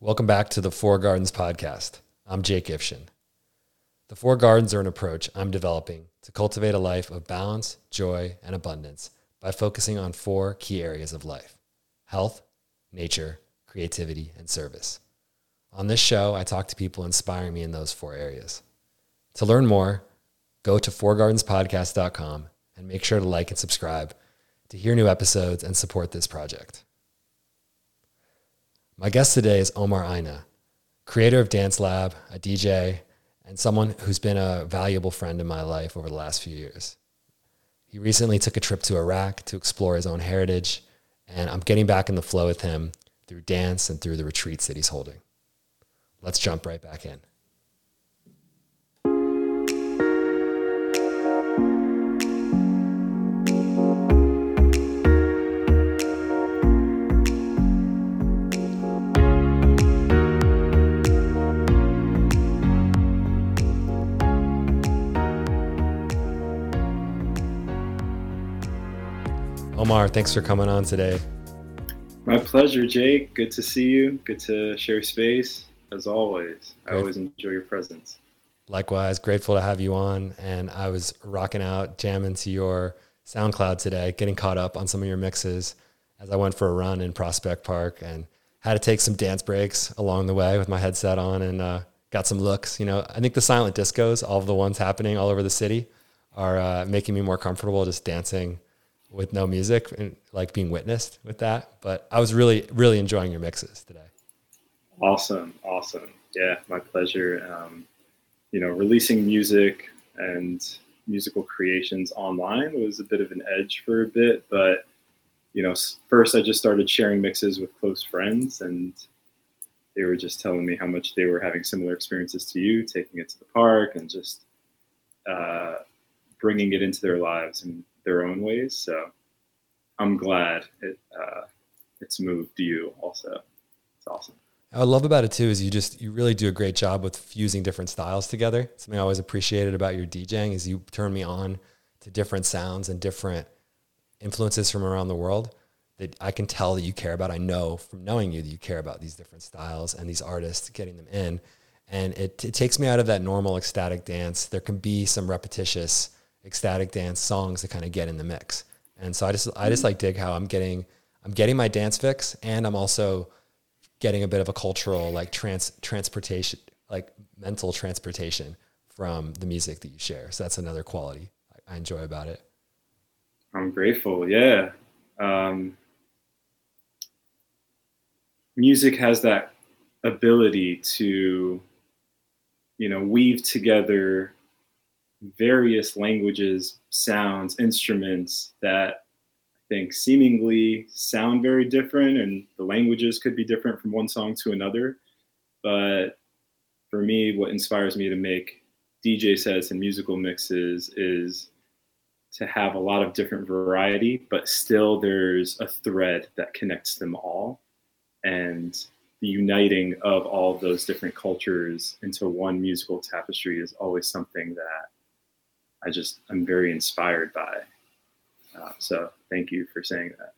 Welcome back to the Four Gardens podcast. I'm Jake Ifshin. The Four Gardens are an approach I'm developing to cultivate a life of balance, joy, and abundance by focusing on four key areas of life health, nature, creativity, and service. On this show, I talk to people inspiring me in those four areas. To learn more, go to fourgardenspodcast.com and make sure to like and subscribe to hear new episodes and support this project. My guest today is Omar Aina, creator of Dance Lab, a DJ, and someone who's been a valuable friend in my life over the last few years. He recently took a trip to Iraq to explore his own heritage, and I'm getting back in the flow with him through dance and through the retreats that he's holding. Let's jump right back in. Omar, thanks for coming on today. My pleasure, Jake. Good to see you. Good to share space as always. I always enjoy your presence. Likewise, grateful to have you on. And I was rocking out, jamming to your SoundCloud today, getting caught up on some of your mixes as I went for a run in Prospect Park and had to take some dance breaks along the way with my headset on and uh, got some looks. You know, I think the silent discos, all of the ones happening all over the city, are uh, making me more comfortable just dancing with no music and like being witnessed with that. But I was really, really enjoying your mixes today. Awesome. Awesome. Yeah, my pleasure. Um, you know, releasing music and musical creations online was a bit of an edge for a bit, but you know, first I just started sharing mixes with close friends and they were just telling me how much they were having similar experiences to you, taking it to the park and just uh, bringing it into their lives in their own ways. So I'm glad it uh, it's moved you also. It's awesome. I love about it too is you just you really do a great job with fusing different styles together. Something I always appreciated about your DJing is you turn me on to different sounds and different influences from around the world that I can tell that you care about. I know from knowing you that you care about these different styles and these artists getting them in. And it, it takes me out of that normal ecstatic dance. There can be some repetitious ecstatic dance songs to kind of get in the mix. And so I just I just like dig how I'm getting I'm getting my dance fix and I'm also getting a bit of a cultural like trans transportation like mental transportation from the music that you share. So that's another quality I enjoy about it. I'm grateful. Yeah. Um, music has that ability to you know weave together various languages, sounds, instruments that I think seemingly sound very different, and the languages could be different from one song to another. But for me, what inspires me to make DJ sets and musical mixes is to have a lot of different variety, but still there's a thread that connects them all. And the uniting of all those different cultures into one musical tapestry is always something that I just I'm very inspired by. Uh, so thank you for saying that.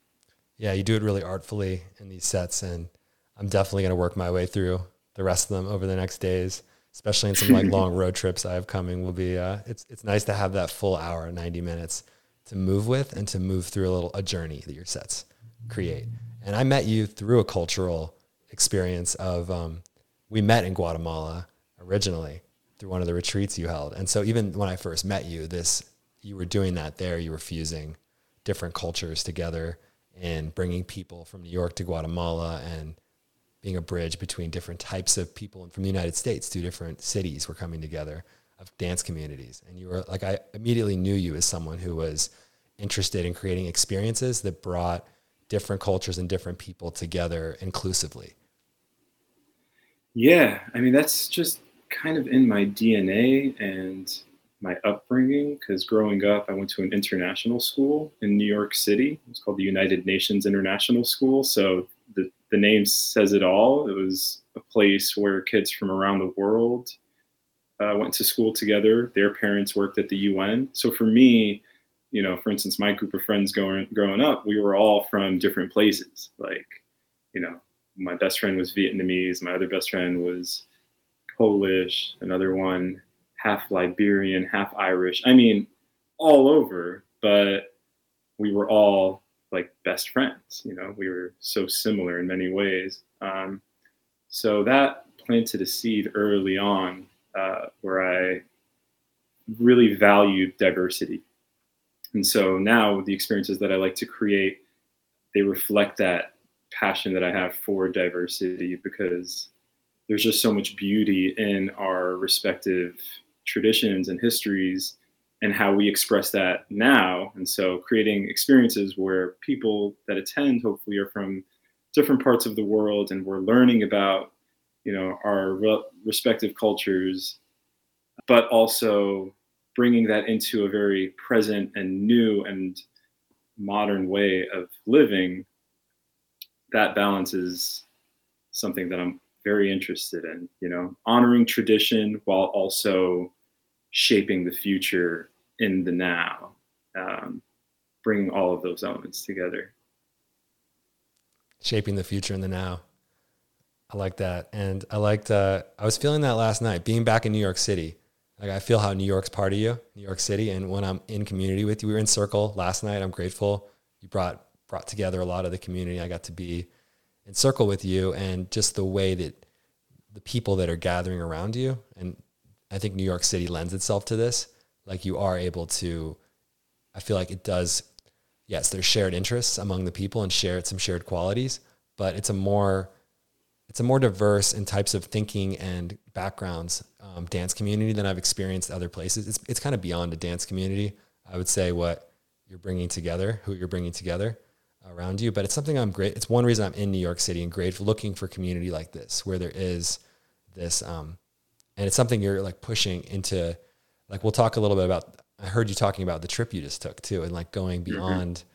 Yeah, you do it really artfully in these sets, and I'm definitely going to work my way through the rest of them over the next days, especially in some like long road trips I have coming. Will be uh, it's it's nice to have that full hour, 90 minutes to move with and to move through a little a journey that your sets create. And I met you through a cultural experience of um, we met in Guatemala originally through one of the retreats you held. And so even when I first met you, this you were doing that there. You were fusing different cultures together and bringing people from New York to Guatemala and being a bridge between different types of people from the United States. Two different cities were coming together of dance communities. And you were like, I immediately knew you as someone who was interested in creating experiences that brought different cultures and different people together inclusively. Yeah, I mean that's just kind of in my DNA and my upbringing because growing up, I went to an international school in New York City. It's called the United Nations International School. So the, the name says it all. It was a place where kids from around the world uh, went to school together. Their parents worked at the UN. So for me, you know, for instance, my group of friends going growing up, we were all from different places. Like, you know, my best friend was Vietnamese. My other best friend was Polish. Another one half Liberian, half Irish. I mean, all over. But we were all like best friends. You know, we were so similar in many ways. Um, so that planted a seed early on uh, where I really valued diversity. And so now the experiences that I like to create, they reflect that passion that I have for diversity because there's just so much beauty in our respective traditions and histories and how we express that now. And so creating experiences where people that attend hopefully are from different parts of the world and we're learning about, you know, our re- respective cultures, but also bringing that into a very present and new and modern way of living, that balance is something that I'm very interested in, you know, honoring tradition while also shaping the future in the now, um, bringing all of those elements together. Shaping the future in the now. I like that. And I liked, uh, I was feeling that last night, being back in New York City. Like, I feel how New York's part of you, New York City. And when I'm in community with you, we were in Circle last night. I'm grateful you brought, brought together a lot of the community. I got to be in Circle with you and just the way that the people that are gathering around you. And I think New York City lends itself to this like you are able to i feel like it does yes there's shared interests among the people and shared some shared qualities but it's a more it's a more diverse in types of thinking and backgrounds um, dance community than i've experienced other places it's, it's kind of beyond a dance community i would say what you're bringing together who you're bringing together around you but it's something i'm great it's one reason i'm in new york city and great looking for community like this where there is this um, and it's something you're like pushing into like we'll talk a little bit about i heard you talking about the trip you just took too and like going mm-hmm. beyond mm-hmm.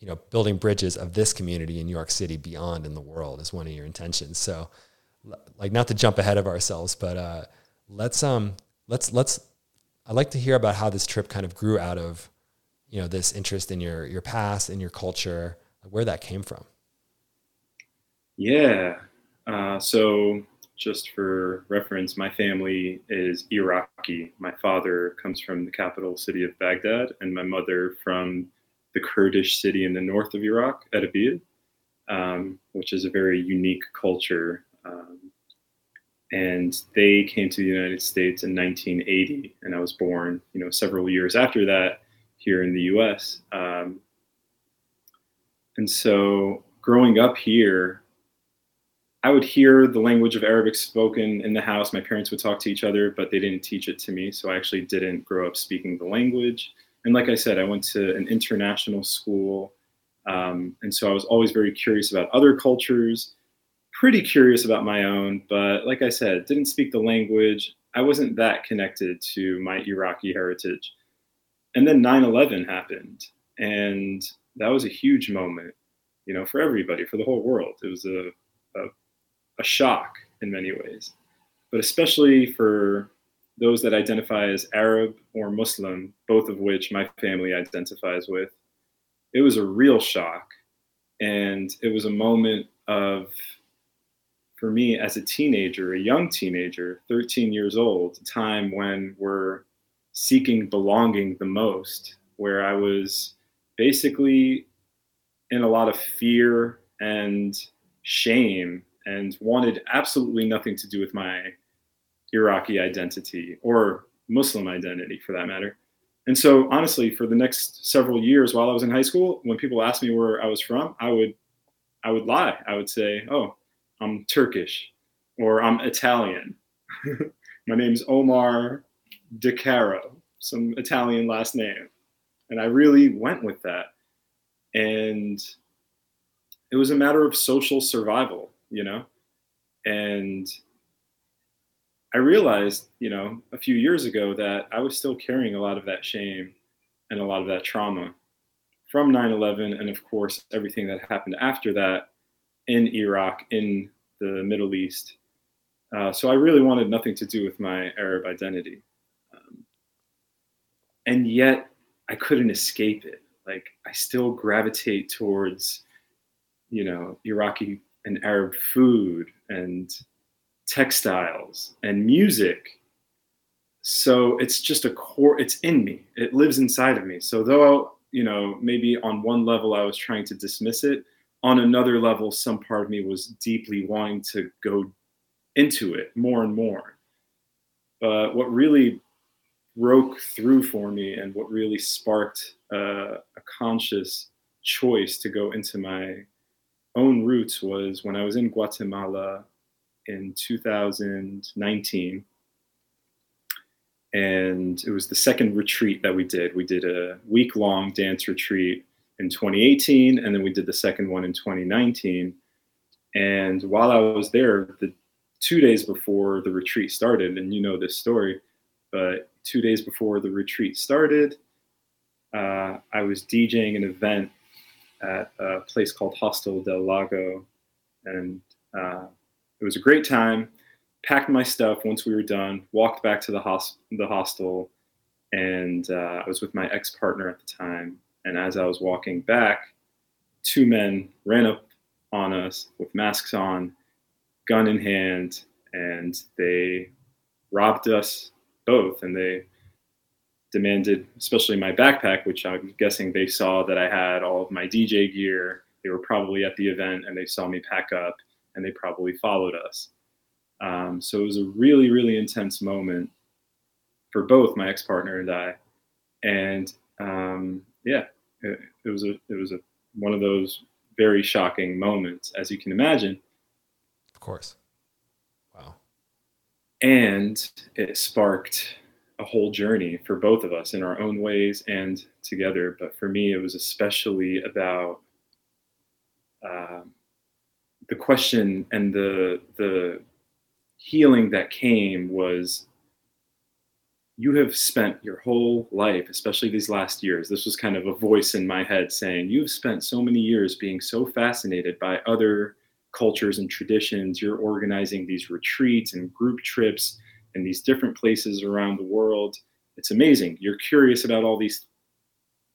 you know building bridges of this community in new york city beyond in the world is one of your intentions so like not to jump ahead of ourselves but uh let's um let's let's i'd like to hear about how this trip kind of grew out of you know this interest in your your past and your culture where that came from yeah uh, so just for reference, my family is Iraqi. My father comes from the capital city of Baghdad, and my mother from the Kurdish city in the north of Iraq, Erbil, um, which is a very unique culture. Um, and they came to the United States in 1980, and I was born, you know, several years after that here in the U.S. Um, and so, growing up here, I would hear the language of Arabic spoken in the house. My parents would talk to each other, but they didn't teach it to me. So I actually didn't grow up speaking the language. And like I said, I went to an international school. Um, and so I was always very curious about other cultures, pretty curious about my own. But like I said, didn't speak the language. I wasn't that connected to my Iraqi heritage. And then 9 11 happened. And that was a huge moment, you know, for everybody, for the whole world. It was a, a a shock in many ways, but especially for those that identify as Arab or Muslim, both of which my family identifies with. It was a real shock. And it was a moment of, for me as a teenager, a young teenager, 13 years old, a time when we're seeking belonging the most, where I was basically in a lot of fear and shame and wanted absolutely nothing to do with my Iraqi identity or Muslim identity for that matter. And so honestly, for the next several years while I was in high school, when people asked me where I was from, I would I would lie. I would say, "Oh, I'm Turkish or I'm Italian. my name's Omar De Caro, some Italian last name." And I really went with that. And it was a matter of social survival you know? And I realized, you know, a few years ago that I was still carrying a lot of that shame and a lot of that trauma from 9 11, and of course, everything that happened after that in Iraq, in the Middle East. Uh, so I really wanted nothing to do with my Arab identity. Um, and yet, I couldn't escape it. Like, I still gravitate towards, you know, Iraqi and Arab food and textiles and music. So it's just a core, it's in me, it lives inside of me. So, though, you know, maybe on one level I was trying to dismiss it, on another level, some part of me was deeply wanting to go into it more and more. But what really broke through for me and what really sparked uh, a conscious choice to go into my own roots was when I was in Guatemala in 2019. And it was the second retreat that we did. We did a week long dance retreat in 2018, and then we did the second one in 2019. And while I was there, the two days before the retreat started, and you know this story, but two days before the retreat started, uh, I was DJing an event at a place called Hostel del Lago, and uh, it was a great time. Packed my stuff once we were done. Walked back to the, hos- the hostel, and uh, I was with my ex partner at the time. And as I was walking back, two men ran up on us with masks on, gun in hand, and they robbed us both. And they demanded, especially my backpack, which I'm guessing they saw that I had all of my DJ gear. They were probably at the event and they saw me pack up and they probably followed us. Um, so it was a really, really intense moment for both my ex partner and I. And um, yeah, it, it, was a it was a one of those very shocking moments, as you can imagine. Of course. And it sparked a whole journey for both of us in our own ways and together. But for me, it was especially about uh, the question and the the healing that came was you have spent your whole life, especially these last years. This was kind of a voice in my head saying, You've spent so many years being so fascinated by other cultures and traditions. You're organizing these retreats and group trips in these different places around the world. It's amazing. You're curious about all these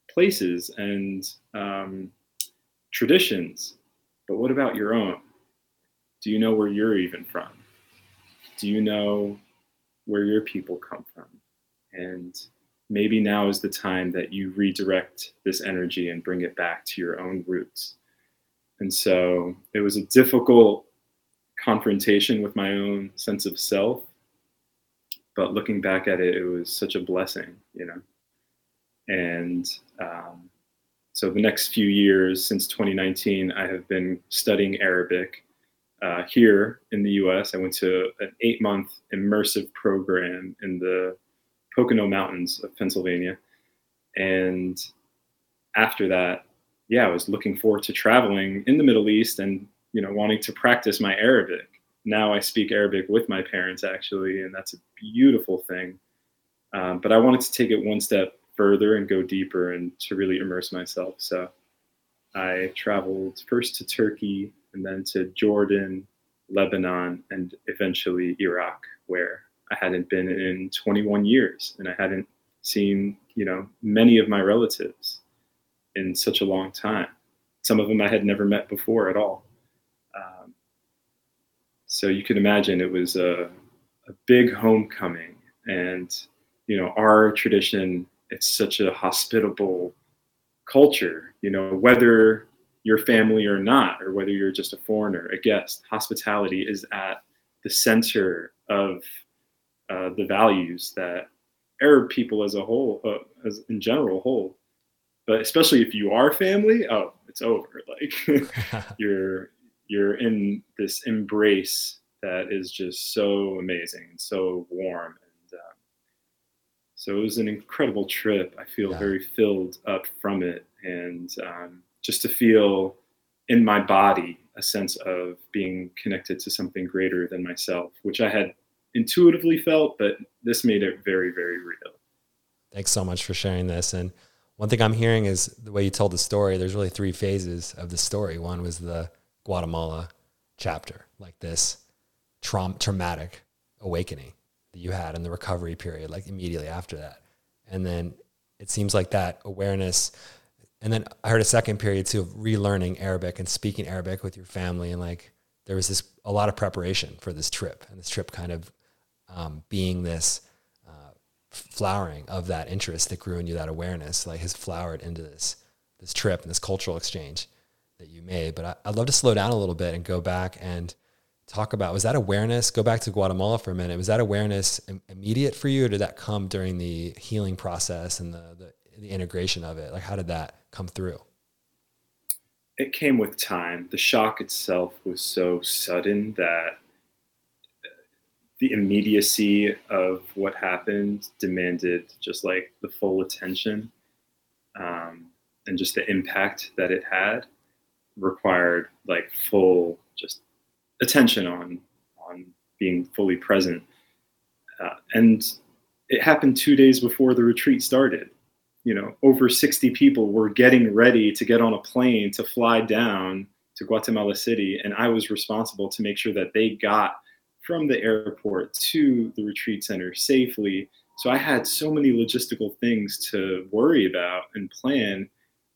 places and um, traditions, but what about your own? Do you know where you're even from? Do you know where your people come from? And maybe now is the time that you redirect this energy and bring it back to your own roots. And so it was a difficult confrontation with my own sense of self but looking back at it, it was such a blessing, you know. And um, so the next few years, since 2019, I have been studying Arabic uh, here in the U.S. I went to an eight-month immersive program in the Pocono Mountains of Pennsylvania, and after that, yeah, I was looking forward to traveling in the Middle East and you know wanting to practice my Arabic now I speak Arabic with my parents actually, and that's a beautiful thing. Um, but I wanted to take it one step further and go deeper and to really immerse myself. So I traveled first to Turkey and then to Jordan, Lebanon, and eventually Iraq, where I hadn't been in 21 years and I hadn't seen, you know, many of my relatives in such a long time. Some of them I had never met before at all. So you can imagine it was a, a big homecoming. And, you know, our tradition, it's such a hospitable culture, you know, whether you're family or not, or whether you're just a foreigner, a guest, hospitality is at the center of uh, the values that Arab people as a whole, uh, as in general, hold. But especially if you are family, oh, it's over. Like you're you're in this embrace that is just so amazing and so warm. And um, so it was an incredible trip. I feel yeah. very filled up from it. And um, just to feel in my body a sense of being connected to something greater than myself which i had intuitively felt but this made it very very real. Thanks so much for sharing this. And one thing i'm hearing is the way you told the story there's really three phases of the story one was the Guatemala chapter, like this traum- traumatic awakening that you had in the recovery period, like immediately after that. And then it seems like that awareness. And then I heard a second period too of relearning Arabic and speaking Arabic with your family and like there was this a lot of preparation for this trip, and this trip kind of um, being this flowering of that interest that grew in you, that awareness, like has flowered into this this trip and this cultural exchange that you made. But I, would love to slow down a little bit and go back and talk about was that awareness go back to guatemala for a minute was that awareness Im- immediate for you or did that come during the healing process and the, the, the integration of it? Like how did that come through? It came with time. The shock itself was so sudden that the immediacy of what happened demanded just like the full attention um, and just the impact that it had required like full just attention on on being fully present. Uh, and it happened two days before the retreat started. You know, over 60 people were getting ready to get on a plane to fly down to Guatemala City, and I was responsible to make sure that they got from the airport to the retreat center safely. So I had so many logistical things to worry about and plan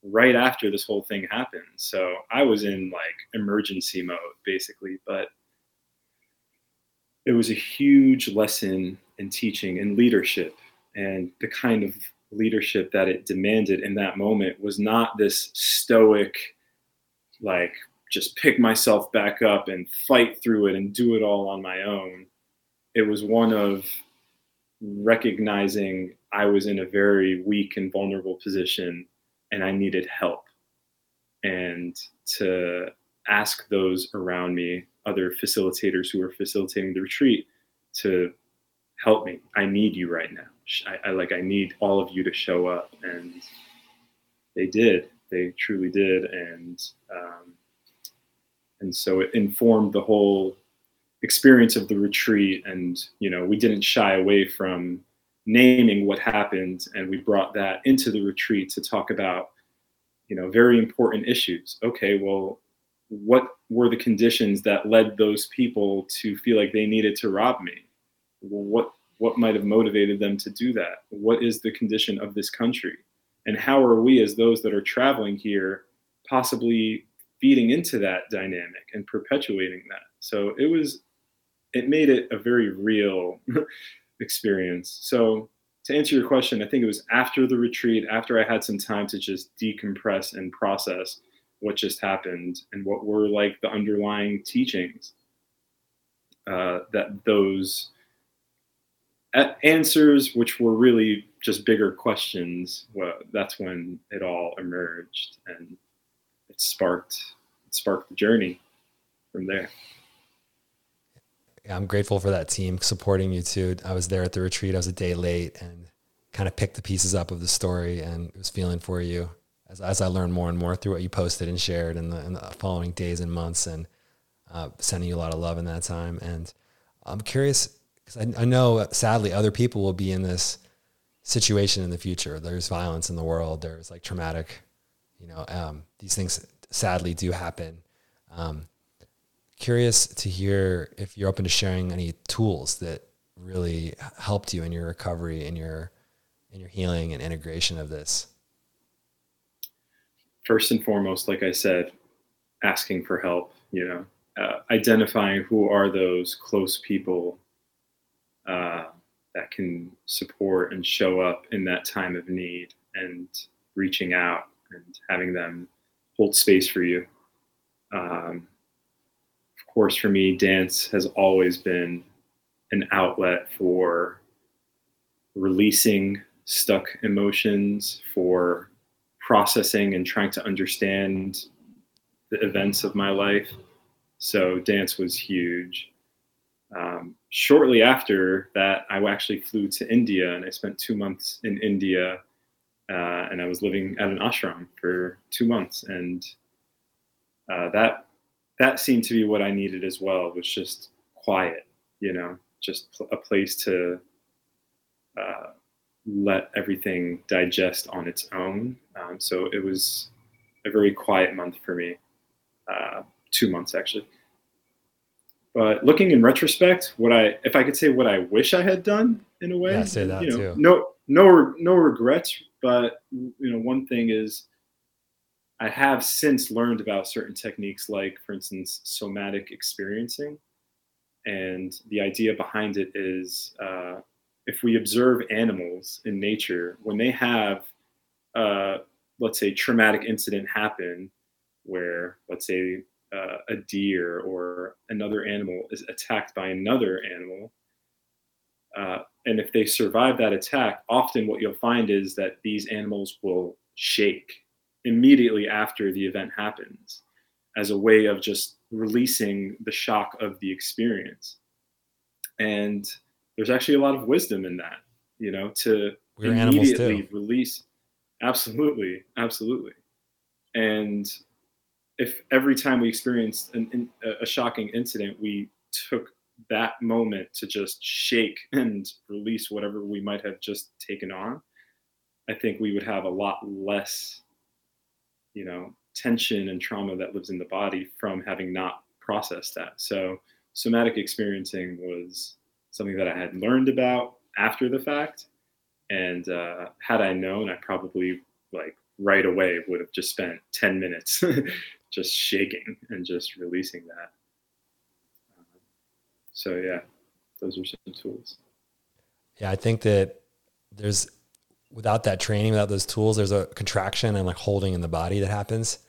right after this whole thing happened. So I was in like emergency mode basically, but it was a huge lesson in teaching and leadership and the kind of leadership that it demanded in that moment was not this stoic like just pick myself back up and fight through it and do it all on my own it was one of recognizing i was in a very weak and vulnerable position and I needed help. And to ask those around me, other facilitators who were facilitating the retreat, to help me. I need you right now. I, I like I need all of you to show up, and they did. They truly did, and um, and so it informed the whole experience of the retreat. And you know, we didn't shy away from naming what happened, and we brought that into the retreat to talk about, you know, very important issues. Okay, well, what were the conditions that led those people to feel like they needed to rob me? What what might have motivated them to do that? What is the condition of this country? And how are we, as those that are traveling here, possibly feeding into that dynamic and perpetuating that? So it was, it made it a very real experience. So to answer your question, I think it was after the retreat, after I had some time to just decompress and process what just happened and what were like the underlying teachings, uh, that those answers, which were really just bigger questions, well, that's when it all emerged and it sparked it sparked the journey from there. I'm grateful for that team supporting you too. I was there at the retreat. I was a day late and kind of picked the pieces up of the story and was feeling for you as, as I learned more and more through what you posted and shared in the, in the following days and months and uh, sending you a lot of love in that time. And I'm curious because I, I know sadly other people will be in this situation in the future. There's violence in the world. There's like traumatic, you know, um, these things sadly do happen. Um, curious to hear if you're open to sharing any tools that really helped you in your recovery in your in your healing and integration of this first and foremost like i said asking for help you know uh, identifying who are those close people uh, that can support and show up in that time of need and reaching out and having them hold space for you um, of course, for me, dance has always been an outlet for releasing stuck emotions, for processing and trying to understand the events of my life. So, dance was huge. Um, shortly after that, I actually flew to India and I spent two months in India. Uh, and I was living at an ashram for two months. And uh, that that seemed to be what I needed as well was just quiet, you know, just a place to uh, let everything digest on its own. Um, so it was a very quiet month for me, uh, two months actually. But looking in retrospect, what I, if I could say what I wish I had done in a way, yeah, say that you know, too. no, no, no regrets. But you know, one thing is I have since learned about certain techniques, like, for instance, somatic experiencing. And the idea behind it is uh, if we observe animals in nature, when they have, uh, let's say, traumatic incident happen, where, let's say, uh, a deer or another animal is attacked by another animal, uh, and if they survive that attack, often what you'll find is that these animals will shake immediately after the event happens as a way of just releasing the shock of the experience. And there's actually a lot of wisdom in that, you know, to We're immediately release. Absolutely, absolutely. And if every time we experienced an, a shocking incident, we took that moment to just shake and release whatever we might have just taken on, I think we would have a lot less, you know, tension and trauma that lives in the body from having not processed that. So somatic experiencing was something that I had learned about after the fact. And uh, had I known, I probably like right away would have just spent 10 minutes just shaking and just releasing that. So yeah, those are some tools. Yeah, I think that there's without that training, without those tools, there's a contraction and like holding in the body that happens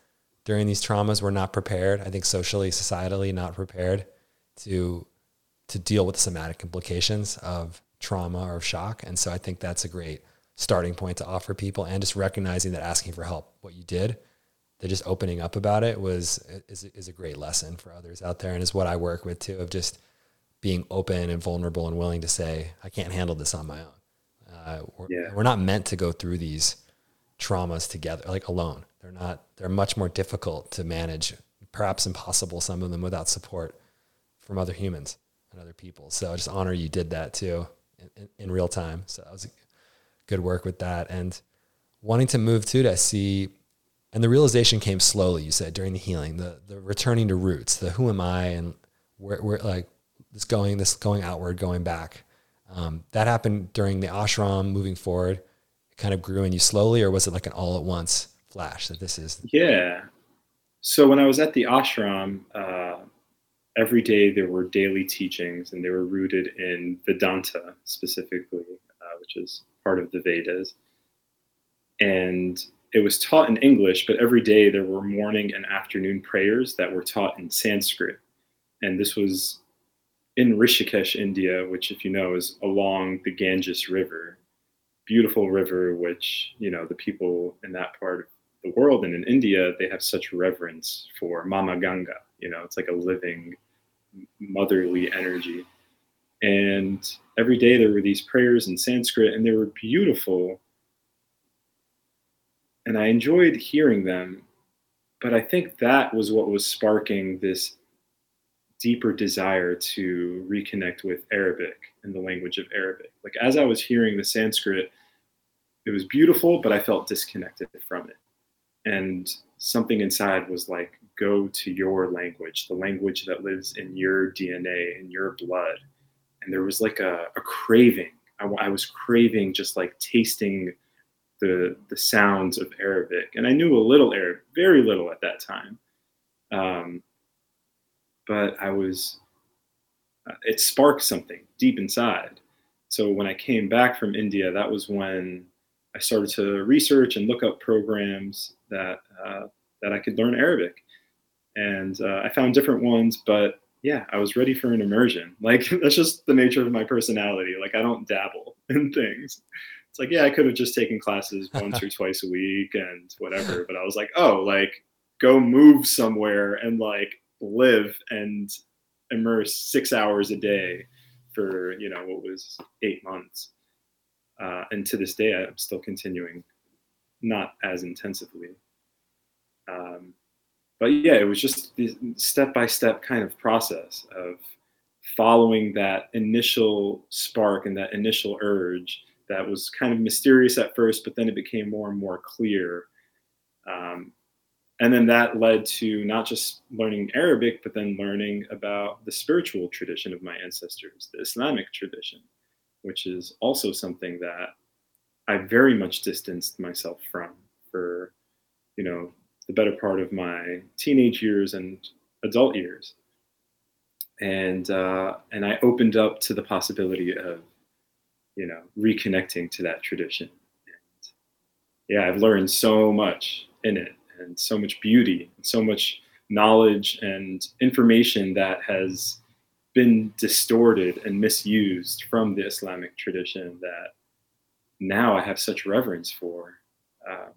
during these traumas. We're not prepared. I think socially, societally, not prepared to to deal with the somatic implications of trauma or of shock. And so I think that's a great starting point to offer people and just recognizing that asking for help, what you did, that just opening up about it was is, is a great lesson for others out there and is what I work with too of just being open and vulnerable and willing to say, I can't handle this on my own. Uh, we're, yeah. we're not meant to go through these traumas together, like alone. They're not, they're much more difficult to manage, perhaps impossible, some of them without support from other humans and other people. So I just honor you did that too in, in, in real time. So that was good work with that. And wanting to move too to see, and the realization came slowly, you said, during the healing, the, the returning to roots, the who am I and where, where like this going this going outward, going back. Um, that happened during the ashram. Moving forward, it kind of grew in you slowly, or was it like an all at once flash that this is? Yeah. So when I was at the ashram, uh, every day there were daily teachings, and they were rooted in Vedanta specifically, uh, which is part of the Vedas. And it was taught in English, but every day there were morning and afternoon prayers that were taught in Sanskrit. And this was in Rishikesh, India, which, if you know, is along the Ganges River, beautiful river, which, you know, the people in that part of the world and in India, they have such reverence for Mama Ganga. You know, it's like a living, motherly energy. And every day there were these prayers in Sanskrit, and they were beautiful. And I enjoyed hearing them. But I think that was what was sparking this deeper desire to reconnect with Arabic and the language of Arabic. Like as I was hearing the Sanskrit, it was beautiful, but I felt disconnected from it. And something inside was like, go to your language, the language that lives in your DNA, in your blood. And there was like a, a craving. I, I was craving just like tasting the the sounds of Arabic, and I knew a little Arabic, very little at that time. Um, but I was, uh, it sparked something deep inside. So when I came back from India, that was when I started to research and look up programs that uh, that I could learn Arabic, and uh, I found different ones. But yeah, I was ready for an immersion. Like that's just the nature of my personality. Like I don't dabble in things. It's like yeah, I could have just taken classes once or twice a week and whatever. But I was like, oh, like go move somewhere and like live and immerse six hours a day for you know what was eight months. Uh, and to this day i'm still continuing not as intensively. Um, but yeah it was just this step by step kind of process of following that initial spark and that initial urge that was kind of mysterious at first but then it became more and more clear um, and then that led to not just learning Arabic, but then learning about the spiritual tradition of my ancestors, the Islamic tradition, which is also something that I very much distanced myself from for, you know, the better part of my teenage years and adult years. And uh, and I opened up to the possibility of, you know, reconnecting to that tradition. And yeah, I've learned so much in it, and so much beauty, and so much knowledge and information that has been distorted and misused from the Islamic tradition that now I have such reverence for. Um,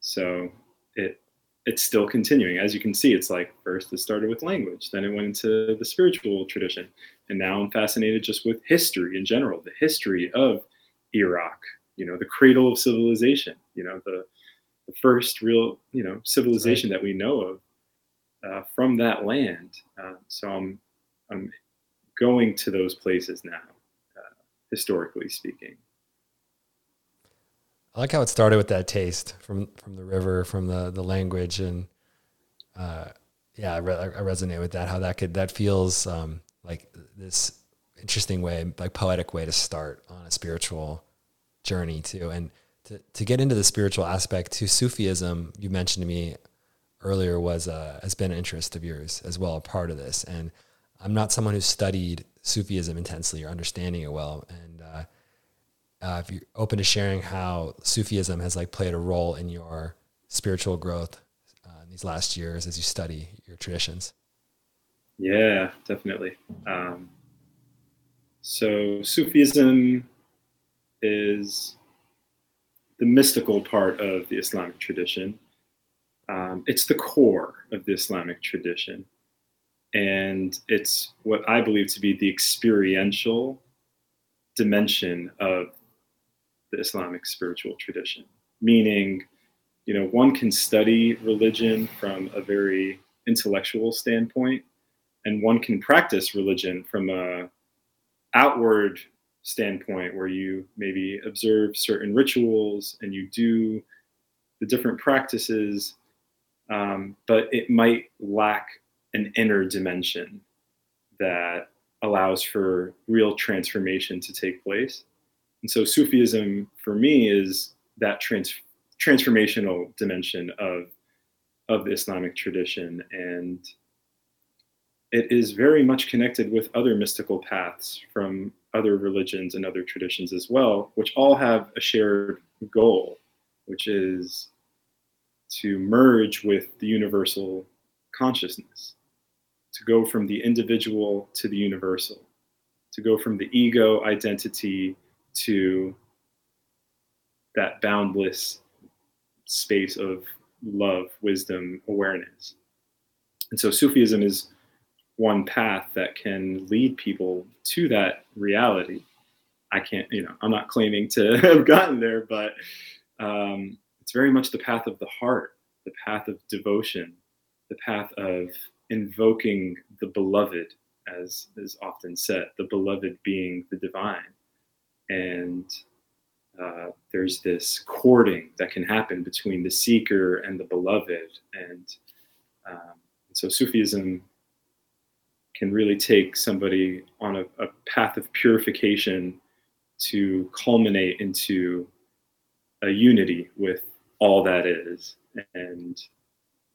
so it it's still continuing. As you can see, it's like first it started with language, then it went into the spiritual tradition, and now I'm fascinated just with history in general, the history of Iraq. You know, the cradle of civilization. You know, the the first real you know civilization right. that we know of uh, from that land. Uh, so I'm I'm going to those places now, uh, historically speaking. I like how it started with that taste from from the river, from the the language, and uh, yeah, I, re- I, resonate with that. How that could that feels um, like this interesting way, like poetic way to start on a spiritual journey too, and to to get into the spiritual aspect to Sufism. You mentioned to me earlier was uh, has been an interest of yours as well, a part of this, and I'm not someone who's studied Sufism intensely or understanding it well, and uh, uh, if you're open to sharing how Sufism has like played a role in your spiritual growth uh, in these last years as you study your traditions. Yeah, definitely. Um, so Sufism is the mystical part of the Islamic tradition. Um, it's the core of the Islamic tradition. And it's what I believe to be the experiential dimension of the Islamic spiritual tradition, meaning, you know, one can study religion from a very intellectual standpoint, and one can practice religion from a outward standpoint where you maybe observe certain rituals and you do the different practices, um, but it might lack an inner dimension that allows for real transformation to take place. And so Sufism for me is that trans- transformational dimension of of the Islamic tradition and it is very much connected with other mystical paths from other religions and other traditions as well, which all have a shared goal, which is to merge with the universal consciousness, to go from the individual to the universal, to go from the ego identity to that boundless space of love, wisdom, awareness. And so Sufism is one path that can lead people to that reality. I can't, you know, I'm not claiming to have gotten there, but um, it's very much the path of the heart, the path of devotion, the path of invoking the beloved, as is often said, the beloved being the divine and uh, there's this courting that can happen between the seeker and the beloved and um, so sufism can really take somebody on a, a, path of purification to culminate into a unity with all that is and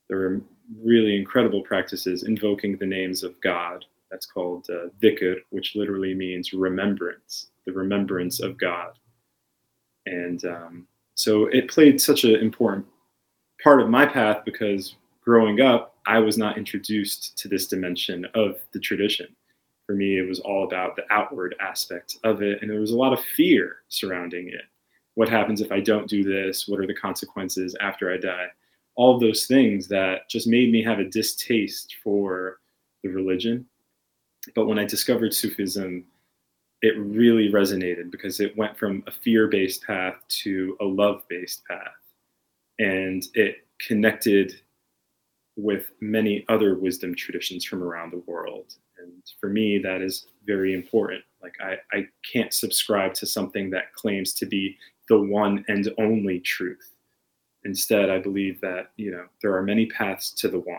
there are really incredible practices invoking the names of god that's called uh, dhikr which literally means remembrance the remembrance of God. And um, so it played such an important part of my path because growing up, I was not introduced to this dimension of the tradition. For me, it was all about the outward aspect of it, and there was a lot of fear surrounding it. What happens if I don't do this? What are the consequences after I die? All of those things that just made me have a distaste for the religion. But when I discovered Sufism, it really resonated because it went from a fear based path to a love based path. And it connected with many other wisdom traditions from around the world. And for me, that is very important. Like, I, I can't subscribe to something that claims to be the one and only truth. Instead, I believe that, you know, there are many paths to the one.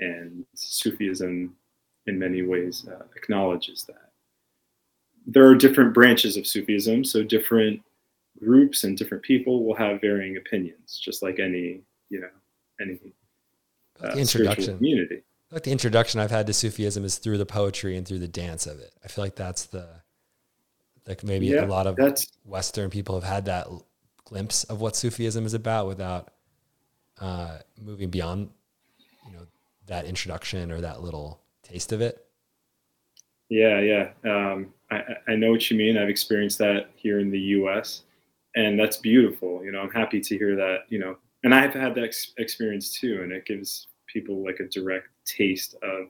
And Sufism, in many ways, uh, acknowledges that there are different branches of Sufism, so different groups and different people will have varying opinions, just like any you know any uh, the introduction community. Like the introduction I've had to Sufism is through the poetry and through the dance of it. I feel like that's the like maybe yeah, a lot of Western people have had that glimpse of what Sufism is about without uh, moving beyond, you know, that introduction or that little taste of it. Yeah, yeah. Um, I, I know what you mean. I've experienced that here in the U.S., and that's beautiful. You know, I'm happy to hear that. You know, and I've had that ex- experience too, and it gives people like a direct taste of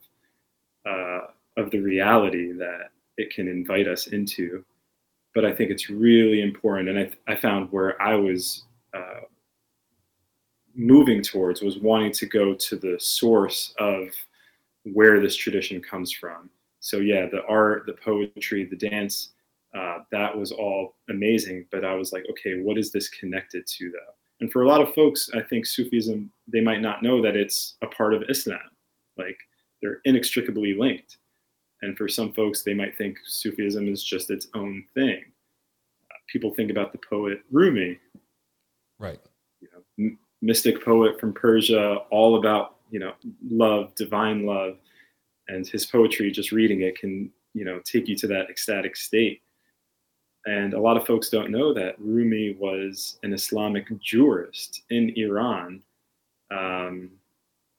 uh, of the reality that it can invite us into. But I think it's really important, and I, I found where I was uh, moving towards was wanting to go to the source of where this tradition comes from so yeah, the art, the poetry, the dance, uh, that was all amazing. But I was like, okay, what is this connected to though? And for a lot of folks, I think Sufism, they might not know that it's a part of Islam. Like they're inextricably linked. And for some folks, they might think Sufism is just its own thing. Uh, people think about the poet Rumi, right? You know, m- mystic poet from Persia, all about you know love, divine love and his poetry just reading it can you know take you to that ecstatic state and a lot of folks don't know that rumi was an islamic jurist in iran um,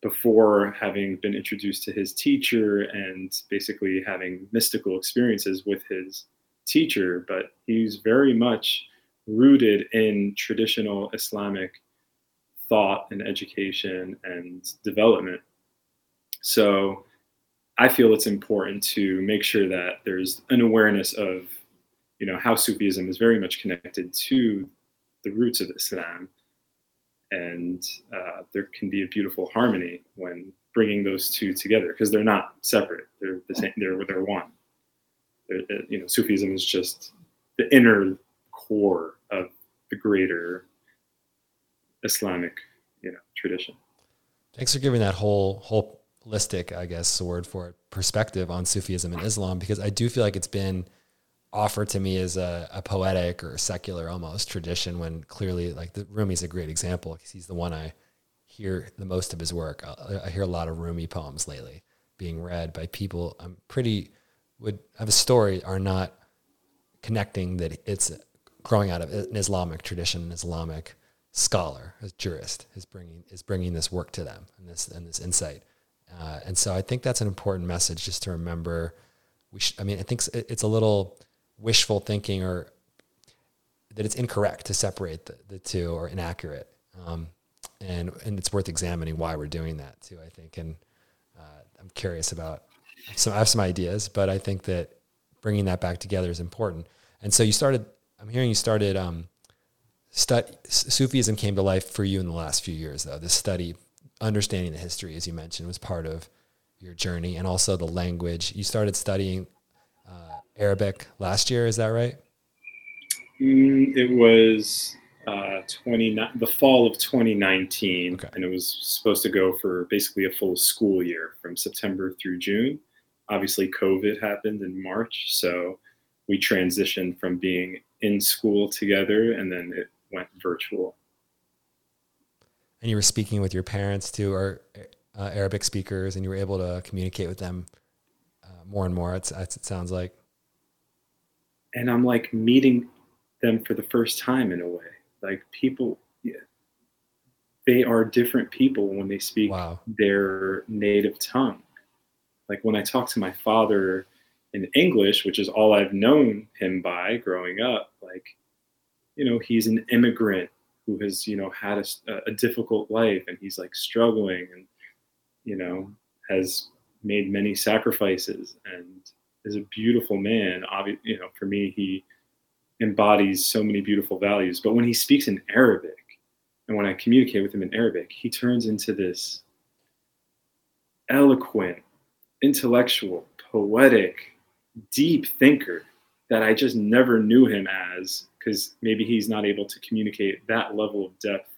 before having been introduced to his teacher and basically having mystical experiences with his teacher. But he's very much rooted in traditional islamic thought and education and development. So I feel it's important to make sure that there's an awareness of, you know, how Sufism is very much connected to the roots of Islam, and uh, there can be a beautiful harmony when bringing those two together because they're not separate; they're the same. They're they're one. They're, uh, you know, Sufism is just the inner core of the greater Islamic, you know, tradition. Thanks for giving that whole whole holistic, I guess, word for it, perspective on Sufism and Islam, because I do feel like it's been offered to me as a, a poetic or secular almost tradition when clearly like the Rumi is a great example because he's the one I hear the most of his work. I, I, hear a lot of Rumi poems lately being read by people I'm pretty would have a story are not connecting that it's growing out of an Islamic tradition, an Islamic scholar, a jurist is bringing is bringing this work to them and this and this insight. Uh, and so I think that's an important message just to remember. We sh- I mean, I think it's a little wishful thinking or that it's incorrect to separate the, the two or inaccurate. Um, and, and it's worth examining why we're doing that too, I think. And uh, I'm curious about some, I have some ideas, but I think that bringing that back together is important. And so you started, I'm hearing you started, um, stud, Sufism came to life for you in the last few years though, this study understanding the history, as you mentioned, was part of your journey, and also the language. You started studying uh, Arabic last year, is that right? Mm, it was uh, 20, the fall of 2019, okay. and it was supposed to go for basically a full school year from September through June. Obviously, COVID happened in March, so we transitioned from being in school together, and then it went virtual and you were speaking with your parents too, or uh, Arabic speakers, and you were able to communicate with them more and more. It's, it sounds like. And I'm like meeting them for the first time in a way. Like people, yeah, they are different people when they speak wow. their native tongue. Like when I talk to my father in English, which is all I've known him by growing up, like, you know, he's an immigrant who has you know had a, a difficult life and he's like struggling and you know has made many sacrifices and is a beautiful man obviously you know for me he embodies so many beautiful values but when he speaks in arabic and when i communicate with him in arabic he turns into this eloquent intellectual poetic deep thinker that i just never knew him as because maybe he's not able to communicate that level of depth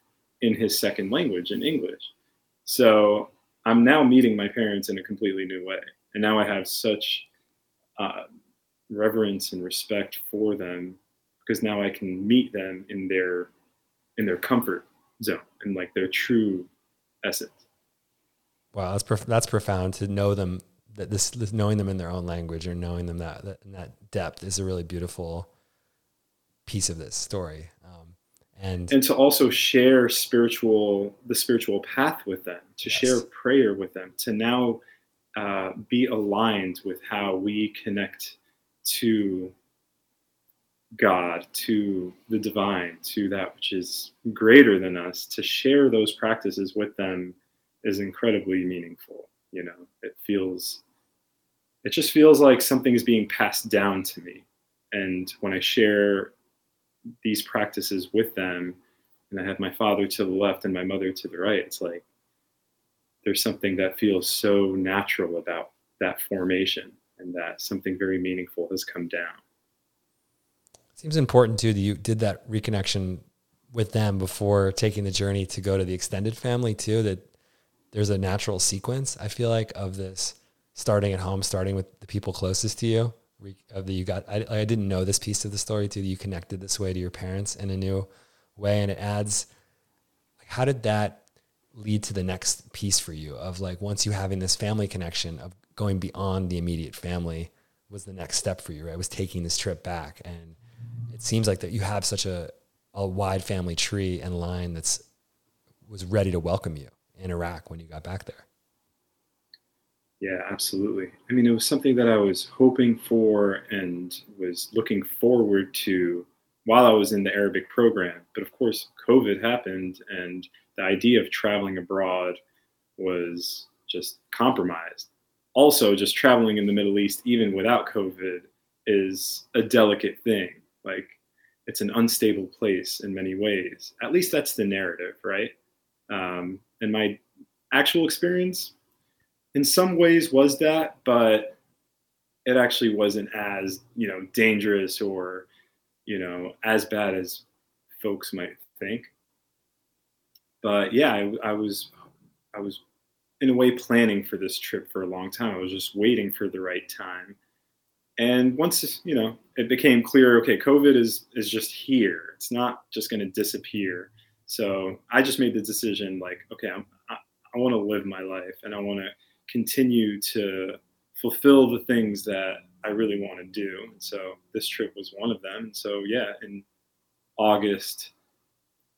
in his second language in English. So I'm now meeting my parents in a completely new way. And now I have such uh, reverence and respect for them because now I can meet them in their in their comfort zone and like their true essence. Wow, that's prof- that's profound to know them that this, this, knowing them in their own language or knowing them that, that that depth is a really beautiful piece of this story. And and to also share spiritual the spiritual path with them, to yes. share prayer with them, to now uh, be aligned with how we connect to God, to the divine, to that which is greater than us, to share those practices with them is incredibly meaningful. You know, it feels, it just feels like something is being passed down to me. And when I share these practices with them, and I have my father to the left and my mother to the right, it's like there's something that feels so natural about that formation and that something very meaningful has come down. Seems important too that you did that reconnection with them before taking the journey to go to the extended family too. That there's a natural sequence I feel like of this starting at home, starting with the people closest to you. Of uh, the you got, I, I didn't know this piece of the story too. That you connected this way to your parents in a new way, and it adds. Like, how did that lead to the next piece for you? Of like once you having this family connection of going beyond the immediate family was the next step for you. Right, was taking this trip back and it seems like that you have such a, a wide family tree and line that's was ready to welcome you in Iraq when you got back there. Yeah, absolutely. I mean, it was something that I was hoping for and was looking forward to while I was in the Arabic program. But of course, COVID happened, and the idea of traveling abroad was just compromised. Also, just traveling in the Middle East, even without COVID, is a delicate thing. Like it's an unstable place in many ways. At least that's the narrative, right? Um, and my actual experience, in some ways, was that, but it actually wasn't as you know dangerous or you know as bad as folks might think. But yeah, I, I was I was in a way planning for this trip for a long time. I was just waiting for the right time and once you know it became clear, okay, COVID is is just here. It's not just going to disappear. So I just made the decision, like, okay, I'm, I, I want to live my life, and I want to continue to fulfill the things that I really want to do. And so this trip was one of them. And So yeah, in August,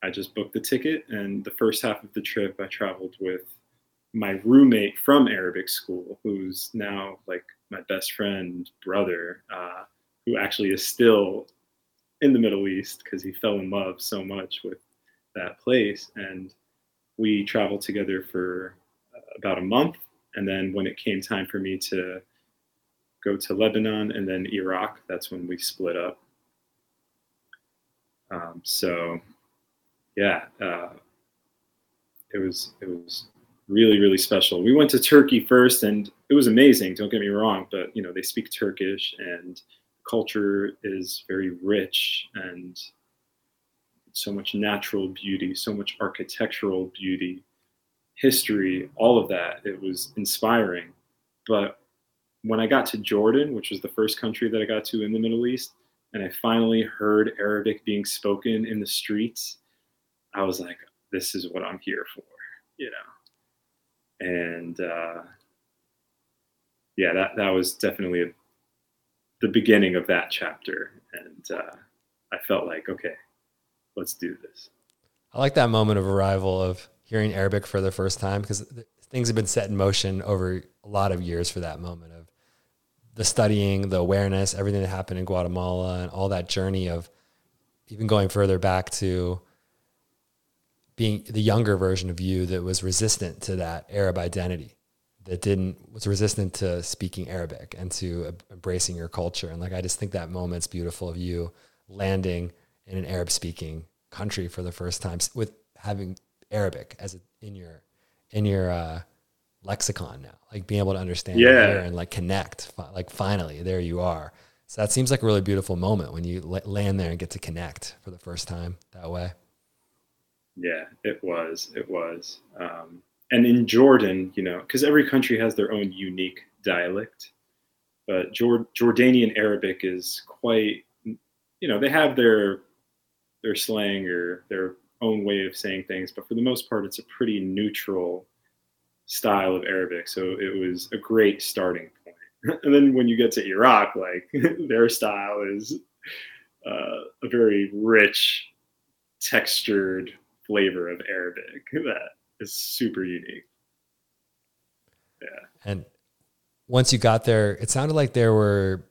I just booked the ticket, and the first half of the trip, I traveled with my roommate from Arabic school, who's now like my best friend brother, uh, who actually is still in the Middle East because he fell in love so much with that place. And we traveled together for uh, about a month. And then when it came time for me to go to Lebanon and then Iraq, that's when we split up. Um, so, yeah, uh, it was it was really really special. We went to Turkey first, and it was amazing. Don't get me wrong, but you know they speak Turkish, and culture is very rich and so much natural beauty, so much architectural beauty, history, all of that. It was inspiring. But when I got to Jordan, which was the first country that I got to in the Middle East, and I finally heard Arabic being spoken in the streets, I was like, this is what I'm here for, you know and uh, yeah, that that was definitely a, the beginning of that chapter, and uh, I felt like, okay, let's do this. I like that moment of arrival of hearing Arabic for the first time because things have been set in motion over a lot of years for that moment of the studying, the awareness, everything that happened in Guatemala, and all that journey of even going further back to being the younger version of you that was resistant to that Arab identity, that didn't was resistant to speaking Arabic and to embracing your culture. And like I just think that moment's beautiful of you landing in an Arab speaking country for the first time with having Arabic as a, in your in your uh, lexicon now, like being able to understand yeah. and like connect. Like finally, there you are. So that seems like a really beautiful moment when you land there and get to connect for the first time that way. Yeah, it was. It was. Um, and in Jordan, you know, because every country has their own unique dialect, but Jord- Jordanian Arabic is quite, you know, they have their their slang or their own way of saying things, but for the most part, it's a pretty neutral style of Arabic. So it was a great starting point. and then when you get to Iraq, like their style is uh, a very rich, textured flavor of Arabic that is super unique. Yeah. And once you got there, it sounded like there were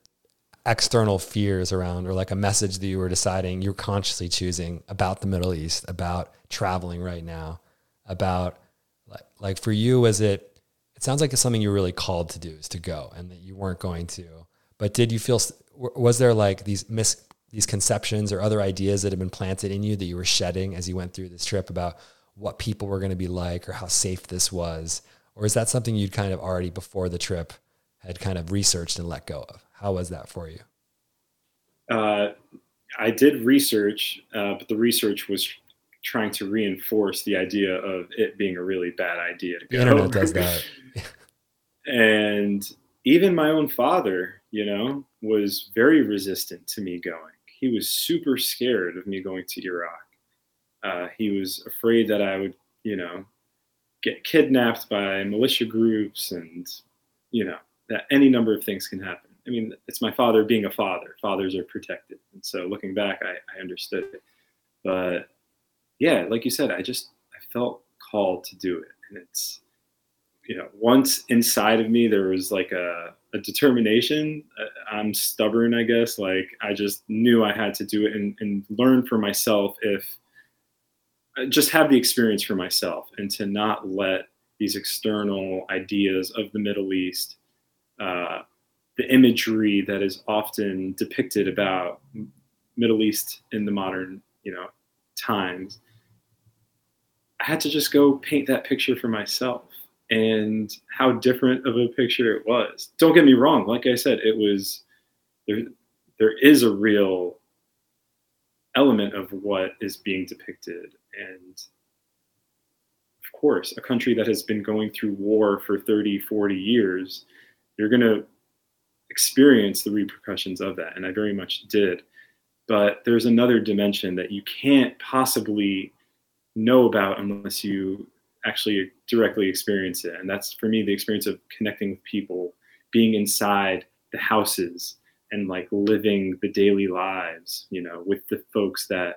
external fears around or like a message that you were deciding you're consciously choosing about the Middle East, about traveling right now, about like like for you was it it sounds like it's something you're really called to do is to go and that you weren't going to. But did you feel was there like these mis these conceptions or other ideas that had been planted in you that you were shedding as you went through this trip about what people were going to be like or how safe this was? Or is that something you'd kind of already before the trip had kind of researched and let go of? How was that for you? Uh, I did research, uh, but the research was trying to reinforce the idea of it being a really bad idea to go. The internet does that. and even my own father, you know, was very resistant to me going. He was super scared of me going to Iraq. Uh, he was afraid that I would, you know, get kidnapped by militia groups and, you know, that any number of things can happen. I mean, it's my father being a father. Fathers are protected. And so looking back, I, I understood it. But yeah, like you said, I just, I felt called to do it. And it's, you know, once inside of me, there was like a, a determination. Uh, I'm stubborn, I guess. Like I just knew I had to do it and, and learn for myself if, uh, just have the experience for myself and to not let these external ideas of the Middle East uh, the imagery that is often depicted about Middle East in the modern, you know, times. I had to just go paint that picture for myself and how different of a picture it was. Don't get me wrong, like I said, it was there there is a real element of what is being depicted and of course, a country that has been going through war for 30, 40 years, you're going to experience the repercussions of that. And I very much did. But there's another dimension that you can't possibly know about unless you actually directly experience it. And that's for me the experience of connecting with people, being inside the houses and like living the daily lives, you know, with the folks that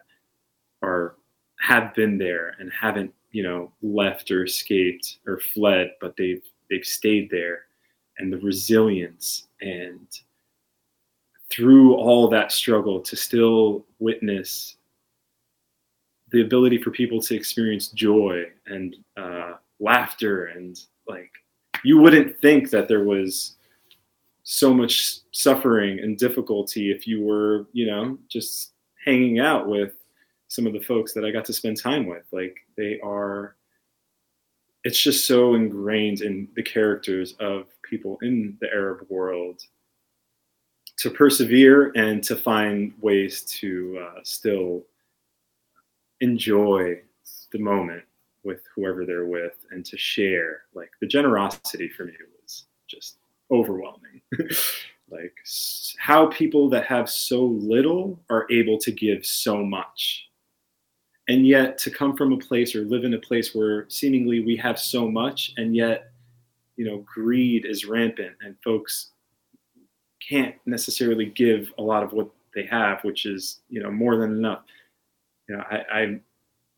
are have been there and haven't, you know, left or escaped or fled, but they've they've stayed there and the resilience and through all that struggle to still witness the ability for people to experience joy and uh, laughter and like you wouldn't think that there was so much suffering and difficulty if you were you know just hanging out with some of the folks that i got to spend time with. Like they are it's just so ingrained in the characters of people in the Arab world to persevere and to find ways to uh, still enjoy the moment with whoever they're with and to share. Like the generosity for me was just overwhelming. like how people that have so little are able to give so much and yet to come from a place or live in a place where seemingly we have so much and yet you know greed is rampant and folks can't necessarily give a lot of what they have which is you know more than enough. You know i, I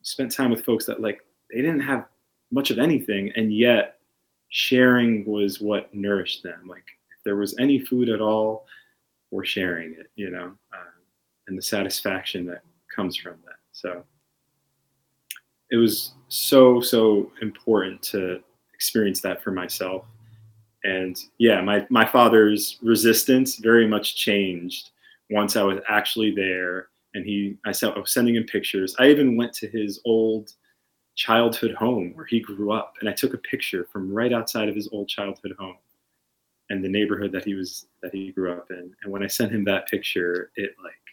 spent time with folks that like they didn't have much of anything and yet sharing was what nourished them. Like if there was any food at all we're sharing it you know uh, and the satisfaction that comes from that. So it was so so important to experience that for myself. And yeah my my father's resistance very much changed once i was actually there. And he i, saw, I was sending him pictures. I even went to his old childhood home where he grew up and i took a picture from right outside of his old childhood home and the neighborhood that he was that he grew up in. And when i sent him that picture it like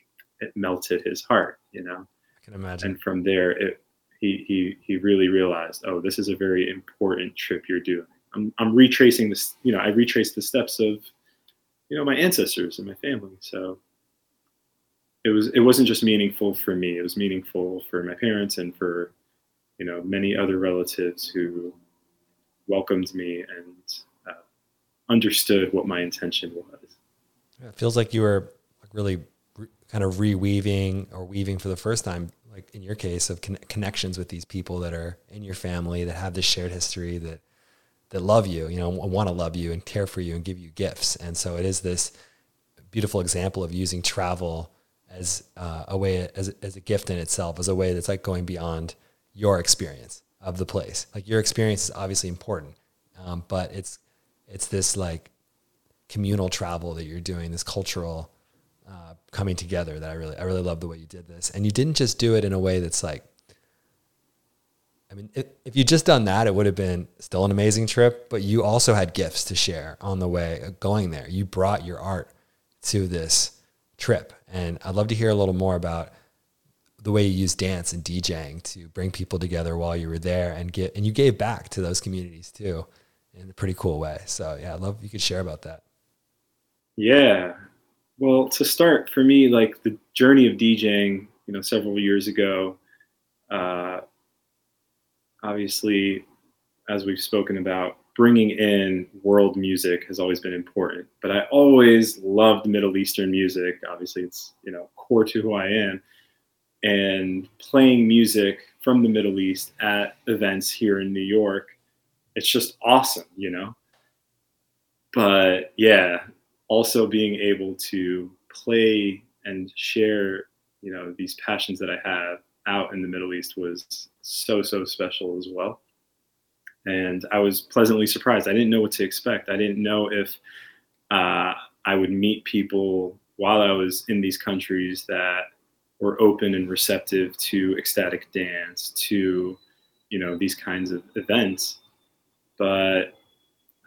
it melted his heart you know? I can imagine. And from there it he he he really realized, oh, this is a very important trip you're doing. I'm I'm retracing this, you know, I retraced the steps of, you know, my ancestors and my family. So it was it wasn't just meaningful for me. It was meaningful for my parents and for you know many other relatives who welcomed me and uh, understood what my intention was. It feels like you were really re- kind of reweaving or weaving for the first time, like in your case, of con- connections with these people that are in your family that have this shared history that that love you, you know, want to love you and care for you and give you gifts. And so it is this beautiful example of using travel as uh, a way as, as a gift in itself, as a way that's like going beyond your experience of the place. Like your experience is obviously important, um, but it's it's this like communal travel that you're doing, this cultural coming together that I really I really love the way you did this, and you didn't just do it in a way that's like. I mean, if, if you just done that, it would have been still an amazing trip. But you also had gifts to share on the way going there. You brought your art to this trip, and I'd love to hear a little more about the way you use dance and DJing to bring people together while you were there and get and you gave back to those communities too in a pretty cool way. So yeah, I'd love you could share about that. Yeah. Well, to start for me, like the journey of DJing, you know, several years ago, uh, obviously, as we've spoken about, bringing in world music has always been important. But I always loved Middle Eastern music. Obviously, it's you know core to who I am, and playing music from the Middle East at events here in New York, it's just awesome, you know. But yeah, also being able to play and share, you know, these passions that I have out in the Middle East was so so special as well and I was pleasantly surprised. I didn't know what to expect. I didn't know if uh, I would meet people while I was in these countries that were open and receptive to ecstatic dance, to you know these kinds of events. But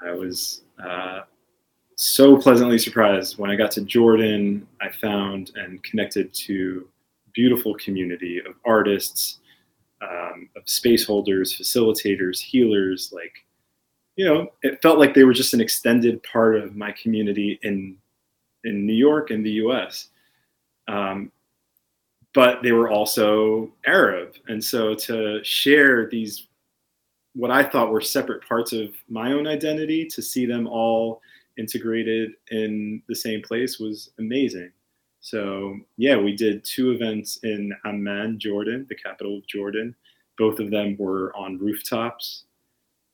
I was uh, so pleasantly surprised when I got to Jordan. I found and connected to beautiful community of artists um, of space holders, facilitators, healers. Like, you know, it felt like they were just an extended part of my community in in New York and the U.S. Um, but they were also Arab, and so to share these what I thought were separate parts of my own identity, to see them all integrated in the same place was amazing. So yeah, we did two events in Amman, Jordan, the capital of Jordan. Both of them were on rooftops,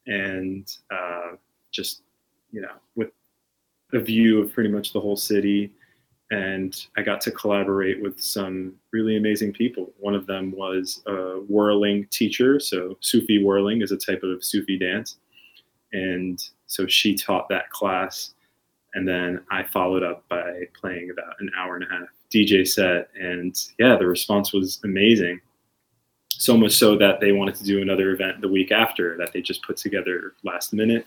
and uh, just you know with a view of pretty much the whole city. And I got to collaborate with some really amazing people. One of them was a whirling teacher. So Sufi whirling is a type of Sufi dance, and so she taught that class and then I followed up by playing about an hour and a half DJ set. And yeah, the response was amazing. So much so that they wanted to do another event the week after that they just put together last minute.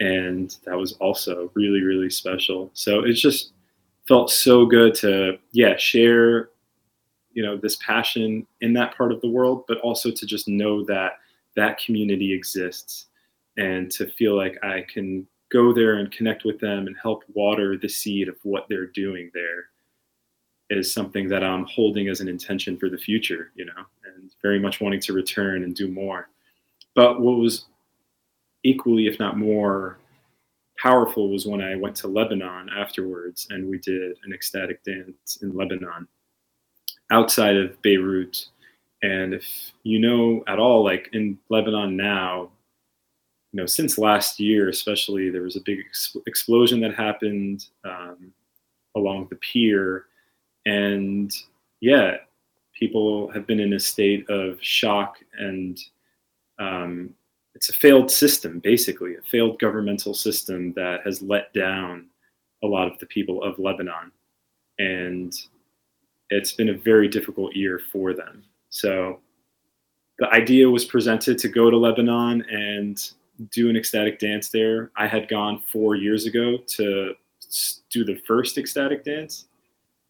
And that was also really, really special. So it just felt so good to, yeah, share, you know, this passion in that part of the world, but also to just know that that community exists and to feel like I can go there and connect with them and help water the seed of what they're doing there is something that I'm holding as an intention for the future, you know, and very much wanting to return and do more. But what was equally, if not more, powerful was when I went to Lebanon afterwards and we did an ecstatic dance in Lebanon outside of Beirut. And if you know at all, like in Lebanon now, you know, since last year, especially, there was a big ex- explosion that happened um, along the pier, and yeah, people have been in a state of shock, and um, it's a failed system, basically, a failed governmental system that has let down a lot of the people of Lebanon, and it's been a very difficult year for them. So the idea was presented to go to Lebanon and do an ecstatic dance there. I had gone four years ago to do the first ecstatic dance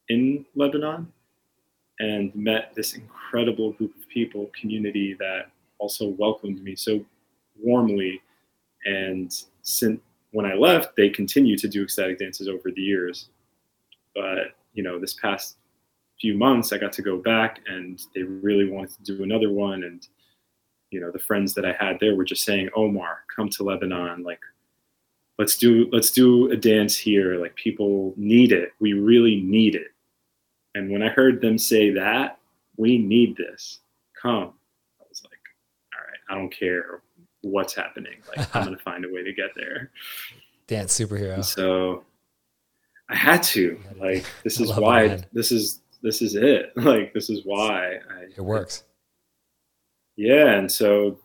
in Lebanon and met this incredible group of people, community that also welcomed me so warmly. And since when I left, they continue to do ecstatic dances over the years. But you know, this past few months, I got to go back, and they really wanted to do another one. And you know, the friends that I had there were just saying, "Omar, come to Lebanon. Like, let's do let's do a dance here. Like, people need it. We really need it." And when I heard them say that, we need this. Come. I was like, all right, I don't care what's happening. Like, I'm gonna find a way to get there. Dance superhero. And so I had to. Like, this is why. It, this is this is it. Like, this is why I, it works. Yeah, and so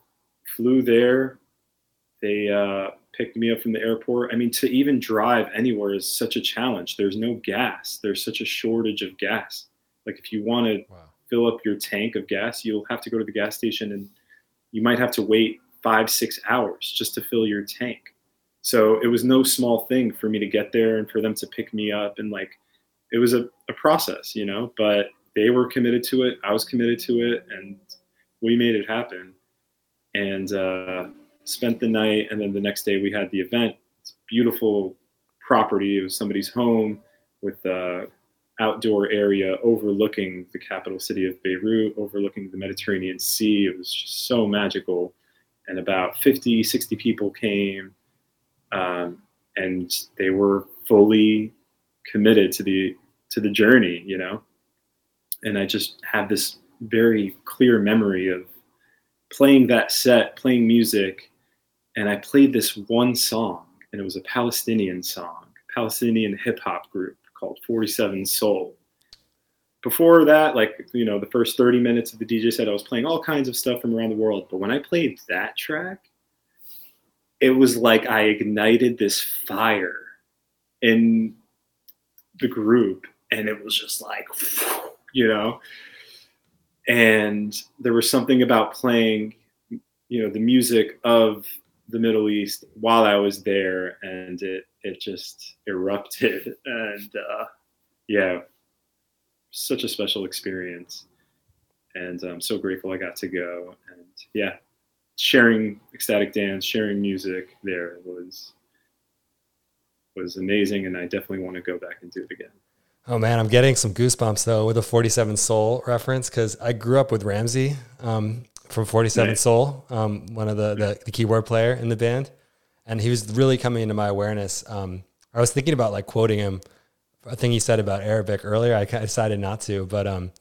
flew there. They uh, picked me up from the airport. I mean, to even drive anywhere is such a challenge. There's no gas. There's such a shortage of gas. Like, if you want to wow. fill up your tank of gas, you'll have to go to the gas station, and you might have to wait five, six hours just to fill your tank. So it was no small thing for me to get there and for them to pick me up. And like, it was a, a process, you know, but they were committed to it. I was committed to it. And we made it happen. And uh, spent the night. And then the next day we had the event. It's beautiful property. It was somebody's home with the outdoor area overlooking the capital city of Beirut, overlooking the Mediterranean Sea. It was just so magical. And about 50, 60 people came um, and they were fully committed to the to the journey, you know. And I just had this very clear memory of playing that set, playing music, and I played this one song, and it was a Palestinian song, Palestinian hip hop group called 47 Soul. Before that, like, you know, the first 30 minutes of the DJ set, I was playing all kinds of stuff from around the world. But when I played that track, it was like I ignited this fire in the group and it was just like you know and there was something about playing you know the music of the middle east while i was there and it it just erupted. And uh, yeah such a special experience. And i'm so grateful i got to go. And yeah sharing ecstatic dance, sharing music there was was amazing, and I definitely want to go back and do it again. Oh man, I'm getting some goosebumps though with a 47 Soul reference because I grew up with Ramsey um, from 47 nice. Soul, um, one of the, the, the keyboard player in the band, and he was really coming into my awareness. Um, I was thinking about like quoting him, a thing he said about Arabic earlier. I decided not to, but um,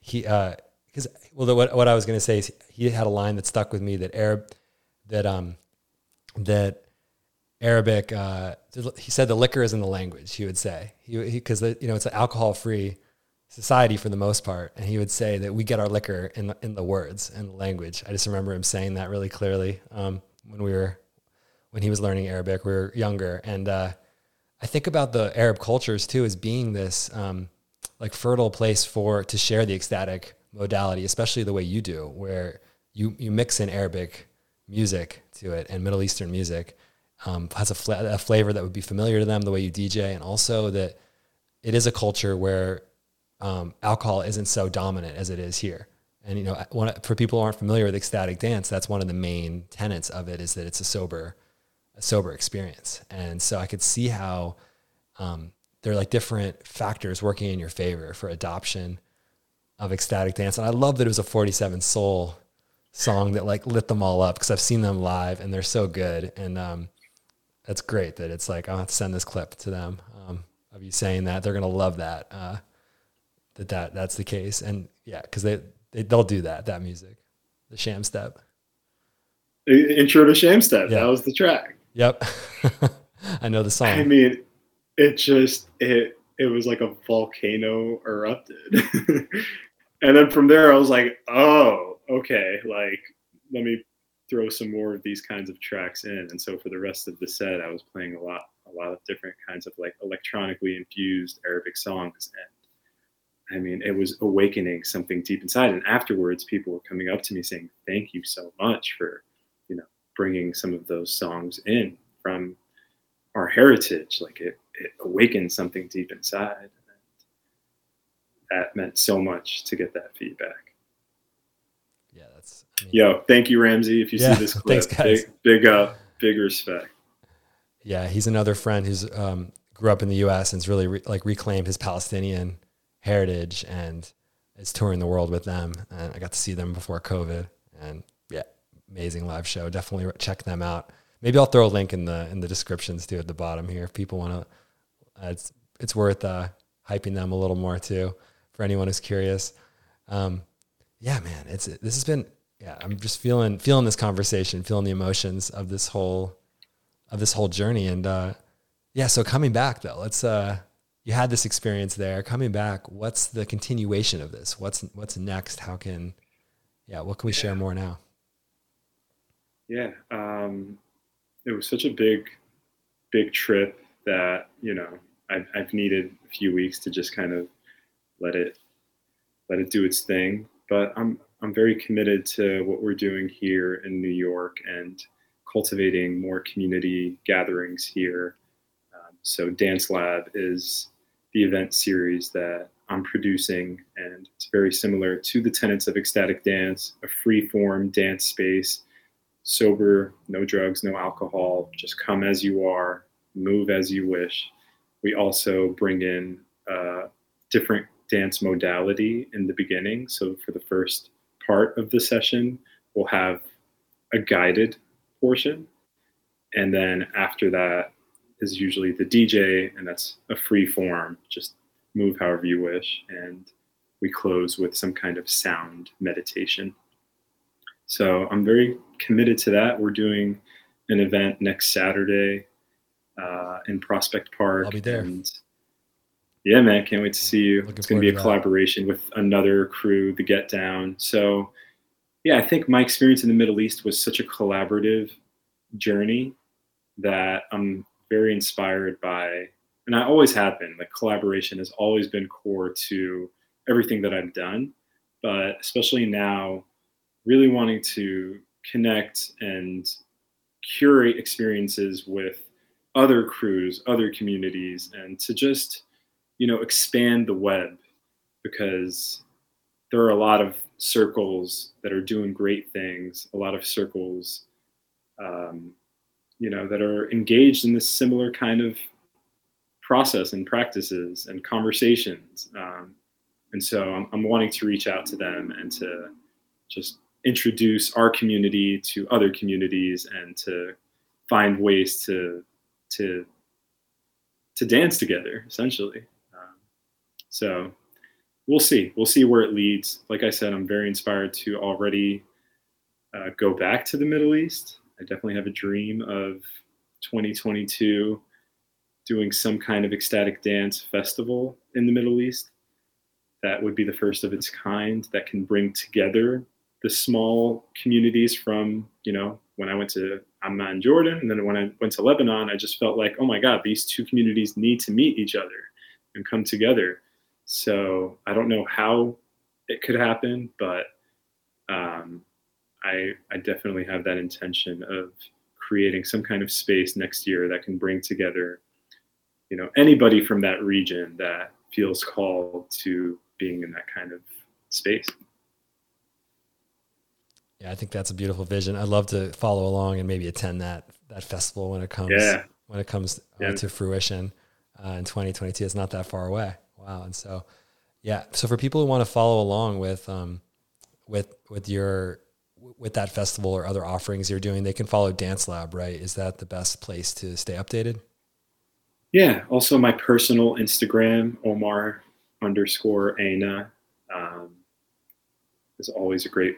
he because uh, well, the, what what I was going to say is he had a line that stuck with me that Arab that um that Arabic uh, he said the liquor is in the language. He would say he because you know it's an alcohol free society for the most part, and he would say that we get our liquor in the, in the words and the language. I just remember him saying that really clearly um, when we were when he was learning Arabic. We were younger, and uh, I think about the Arab cultures too as being this um, like fertile place for to share the ecstatic modality, especially the way you do, where you you mix in Arabic music to it and Middle Eastern music, um, has a, fl- a flavor that would be familiar to them, the way you DJ, and also that it is a culture where um, alcohol isn't so dominant as it is here. And you know, one, for people who aren't familiar with ecstatic dance, that's one of the main tenets of it is that it's a sober, a sober experience. And so I could see how um, there are like different factors working in your favor for adoption of ecstatic dance. And I love that it was a 47 soul song that like lit them all up because I've seen them live and they're so good. And um, that's great that it's like, I'll have to send this clip to them um, of you saying that. They're going to love that, uh, that, that that's the case. And yeah, because they, they, they'll do that, that music, the sham step. Intro to Sham Step. That was the track. Yep. I know the song. I mean, it just, it, it was like a volcano erupted. and then from there, I was like, oh, okay, like let me throw some more of these kinds of tracks in. And so for the rest of the set, I was playing a lot, a lot of different kinds of like electronically infused Arabic songs. And I mean, it was awakening something deep inside. And afterwards, people were coming up to me saying, "Thank you so much for, you know, bringing some of those songs in from our heritage. Like it, it awakened something deep inside that meant so much to get that feedback. Yeah, that's. I mean, Yo, thank you, Ramsey. If you yeah, see this clip, thanks, guys. Big, big up, big respect. Yeah, he's another friend who's um, grew up in the U.S. and's really re- like reclaimed his Palestinian heritage and is touring the world with them. And I got to see them before COVID and yeah, amazing live show. Definitely check them out. Maybe I'll throw a link in the, in the descriptions too at the bottom here. If people want to, uh, it's, it's worth, uh, hyping them a little more too for anyone who's curious. Um, yeah, man, it's, this has been, yeah, I'm just feeling, feeling this conversation, feeling the emotions of this whole, of this whole journey. And, uh, yeah, so coming back though, let's, uh, you had this experience there. Coming back what's the continuation of this? What's what's next? How can yeah what can we share more now? Yeah um, it was such a big big trip that you know I've, I've needed a few weeks to just kind of let it let it do its thing. But i'm i'm very committed to what we're doing here in new york and cultivating more community gatherings here um, so dance lab is the event series that I'm producing, and it's very similar to the tenets of ecstatic dance, a free form dance space, sober, no drugs, no alcohol, just come as you are, move as you wish. We also bring in a different dance modality in the beginning. So for the first part of the session, we'll have a guided portion. And then after that, is usually the DJ, and that's a free form, just move however you wish. And we close with some kind of sound meditation. So I'm very committed to that. We're doing an event next Saturday uh, in Prospect Park. I'll be there. And yeah, man, can't wait to see you. Looking it's going to be a collaboration that. with another crew, the Get Down. So, yeah, I think my experience in the Middle East was such a collaborative journey that I'm very inspired by, and I always have been. Like collaboration has always been core to everything that I've done, but especially now, really wanting to connect and curate experiences with other crews, other communities, and to just, you know, expand the web because there are a lot of circles that are doing great things, a lot of circles um, you know that are engaged in this similar kind of process and practices and conversations. Um, and so I'm, I'm wanting to reach out to them and to just introduce our community to other communities and to find ways to to to dance together essentially so we'll see we'll see where it leads like i said i'm very inspired to already uh, go back to the middle east I definitely have a dream of 2022 doing some kind of ecstatic dance festival in the Middle East. That would be the first of its kind that can bring together the small communities from, you know, when I went to Amman, Jordan, and then when I went to Lebanon, I just felt like, oh my God, these two communities need to meet each other and come together. So I don't know how it could happen, but um, I, I definitely have that intention of creating some kind of space next year that can bring together, you know, anybody from that region that feels called to being in that kind of space. Yeah, I think that's a beautiful vision. I'd love to follow along and maybe attend that that festival when it comes yeah. when it comes uh, yeah. to fruition uh, in 2022. It's not that far away. Wow, and so yeah, so for people who want to follow along with um, with with your with that festival or other offerings you're doing, they can follow Dance Lab, right? Is that the best place to stay updated? Yeah. Also, my personal Instagram, Omar underscore Aina, um, is always a great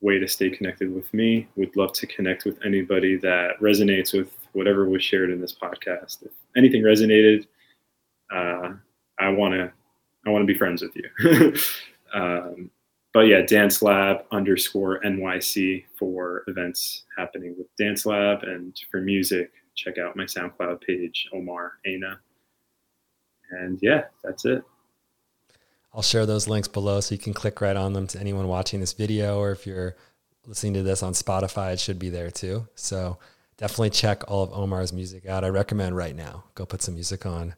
way to stay connected with me. Would love to connect with anybody that resonates with whatever was shared in this podcast. If anything resonated, uh, I want to I want to be friends with you. um, but yeah, Dance Lab underscore NYC for events happening with Dance Lab and for music, check out my SoundCloud page, Omar Aina. And yeah, that's it. I'll share those links below so you can click right on them to anyone watching this video, or if you're listening to this on Spotify, it should be there too. So definitely check all of Omar's music out. I recommend right now go put some music on.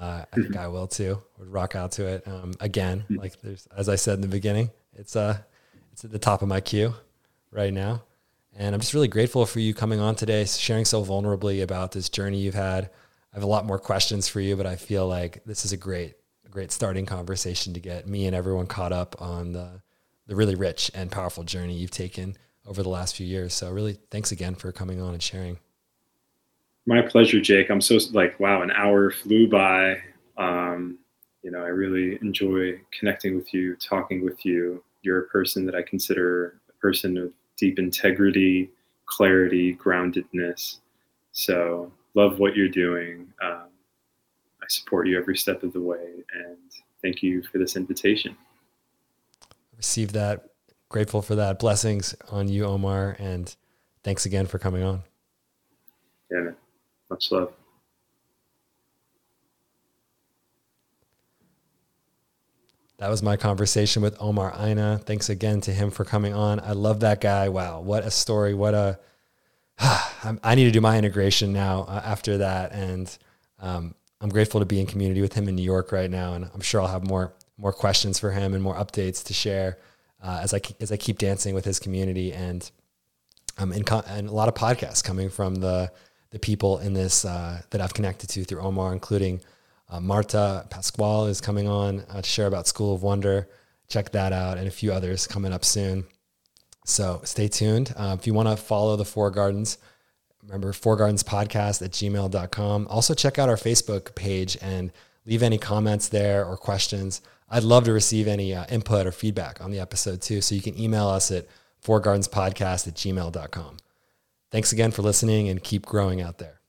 Uh, I think I will too. Would rock out to it um, again. Like there's, as I said in the beginning, it's uh it's at the top of my queue right now. And I'm just really grateful for you coming on today, sharing so vulnerably about this journey you've had. I have a lot more questions for you, but I feel like this is a great, great starting conversation to get me and everyone caught up on the the really rich and powerful journey you've taken over the last few years. So really, thanks again for coming on and sharing. My pleasure, Jake. I'm so like, wow, an hour flew by. Um, you know, I really enjoy connecting with you, talking with you. You're a person that I consider a person of deep integrity, clarity, groundedness. So love what you're doing. Um, I support you every step of the way, and thank you for this invitation. Receive that. Grateful for that. Blessings on you, Omar, and thanks again for coming on. Yeah. Much love. That was my conversation with Omar Aina. Thanks again to him for coming on. I love that guy. Wow, what a story. What a. I need to do my integration now uh, after that. And um, I'm grateful to be in community with him in New York right now. And I'm sure I'll have more more questions for him and more updates to share uh, as I as I keep dancing with his community and um and, and a lot of podcasts coming from the the people in this uh, that I've connected to through Omar, including uh, Marta Pasquale is coming on uh, to share about School of Wonder. Check that out, and a few others coming up soon. So stay tuned. Uh, if you want to follow the Four Gardens, remember Four Gardens Podcast at gmail.com. Also, check out our Facebook page and leave any comments there or questions. I'd love to receive any uh, input or feedback on the episode too. So you can email us at fourgardenspodcast at gmail.com. Thanks again for listening and keep growing out there.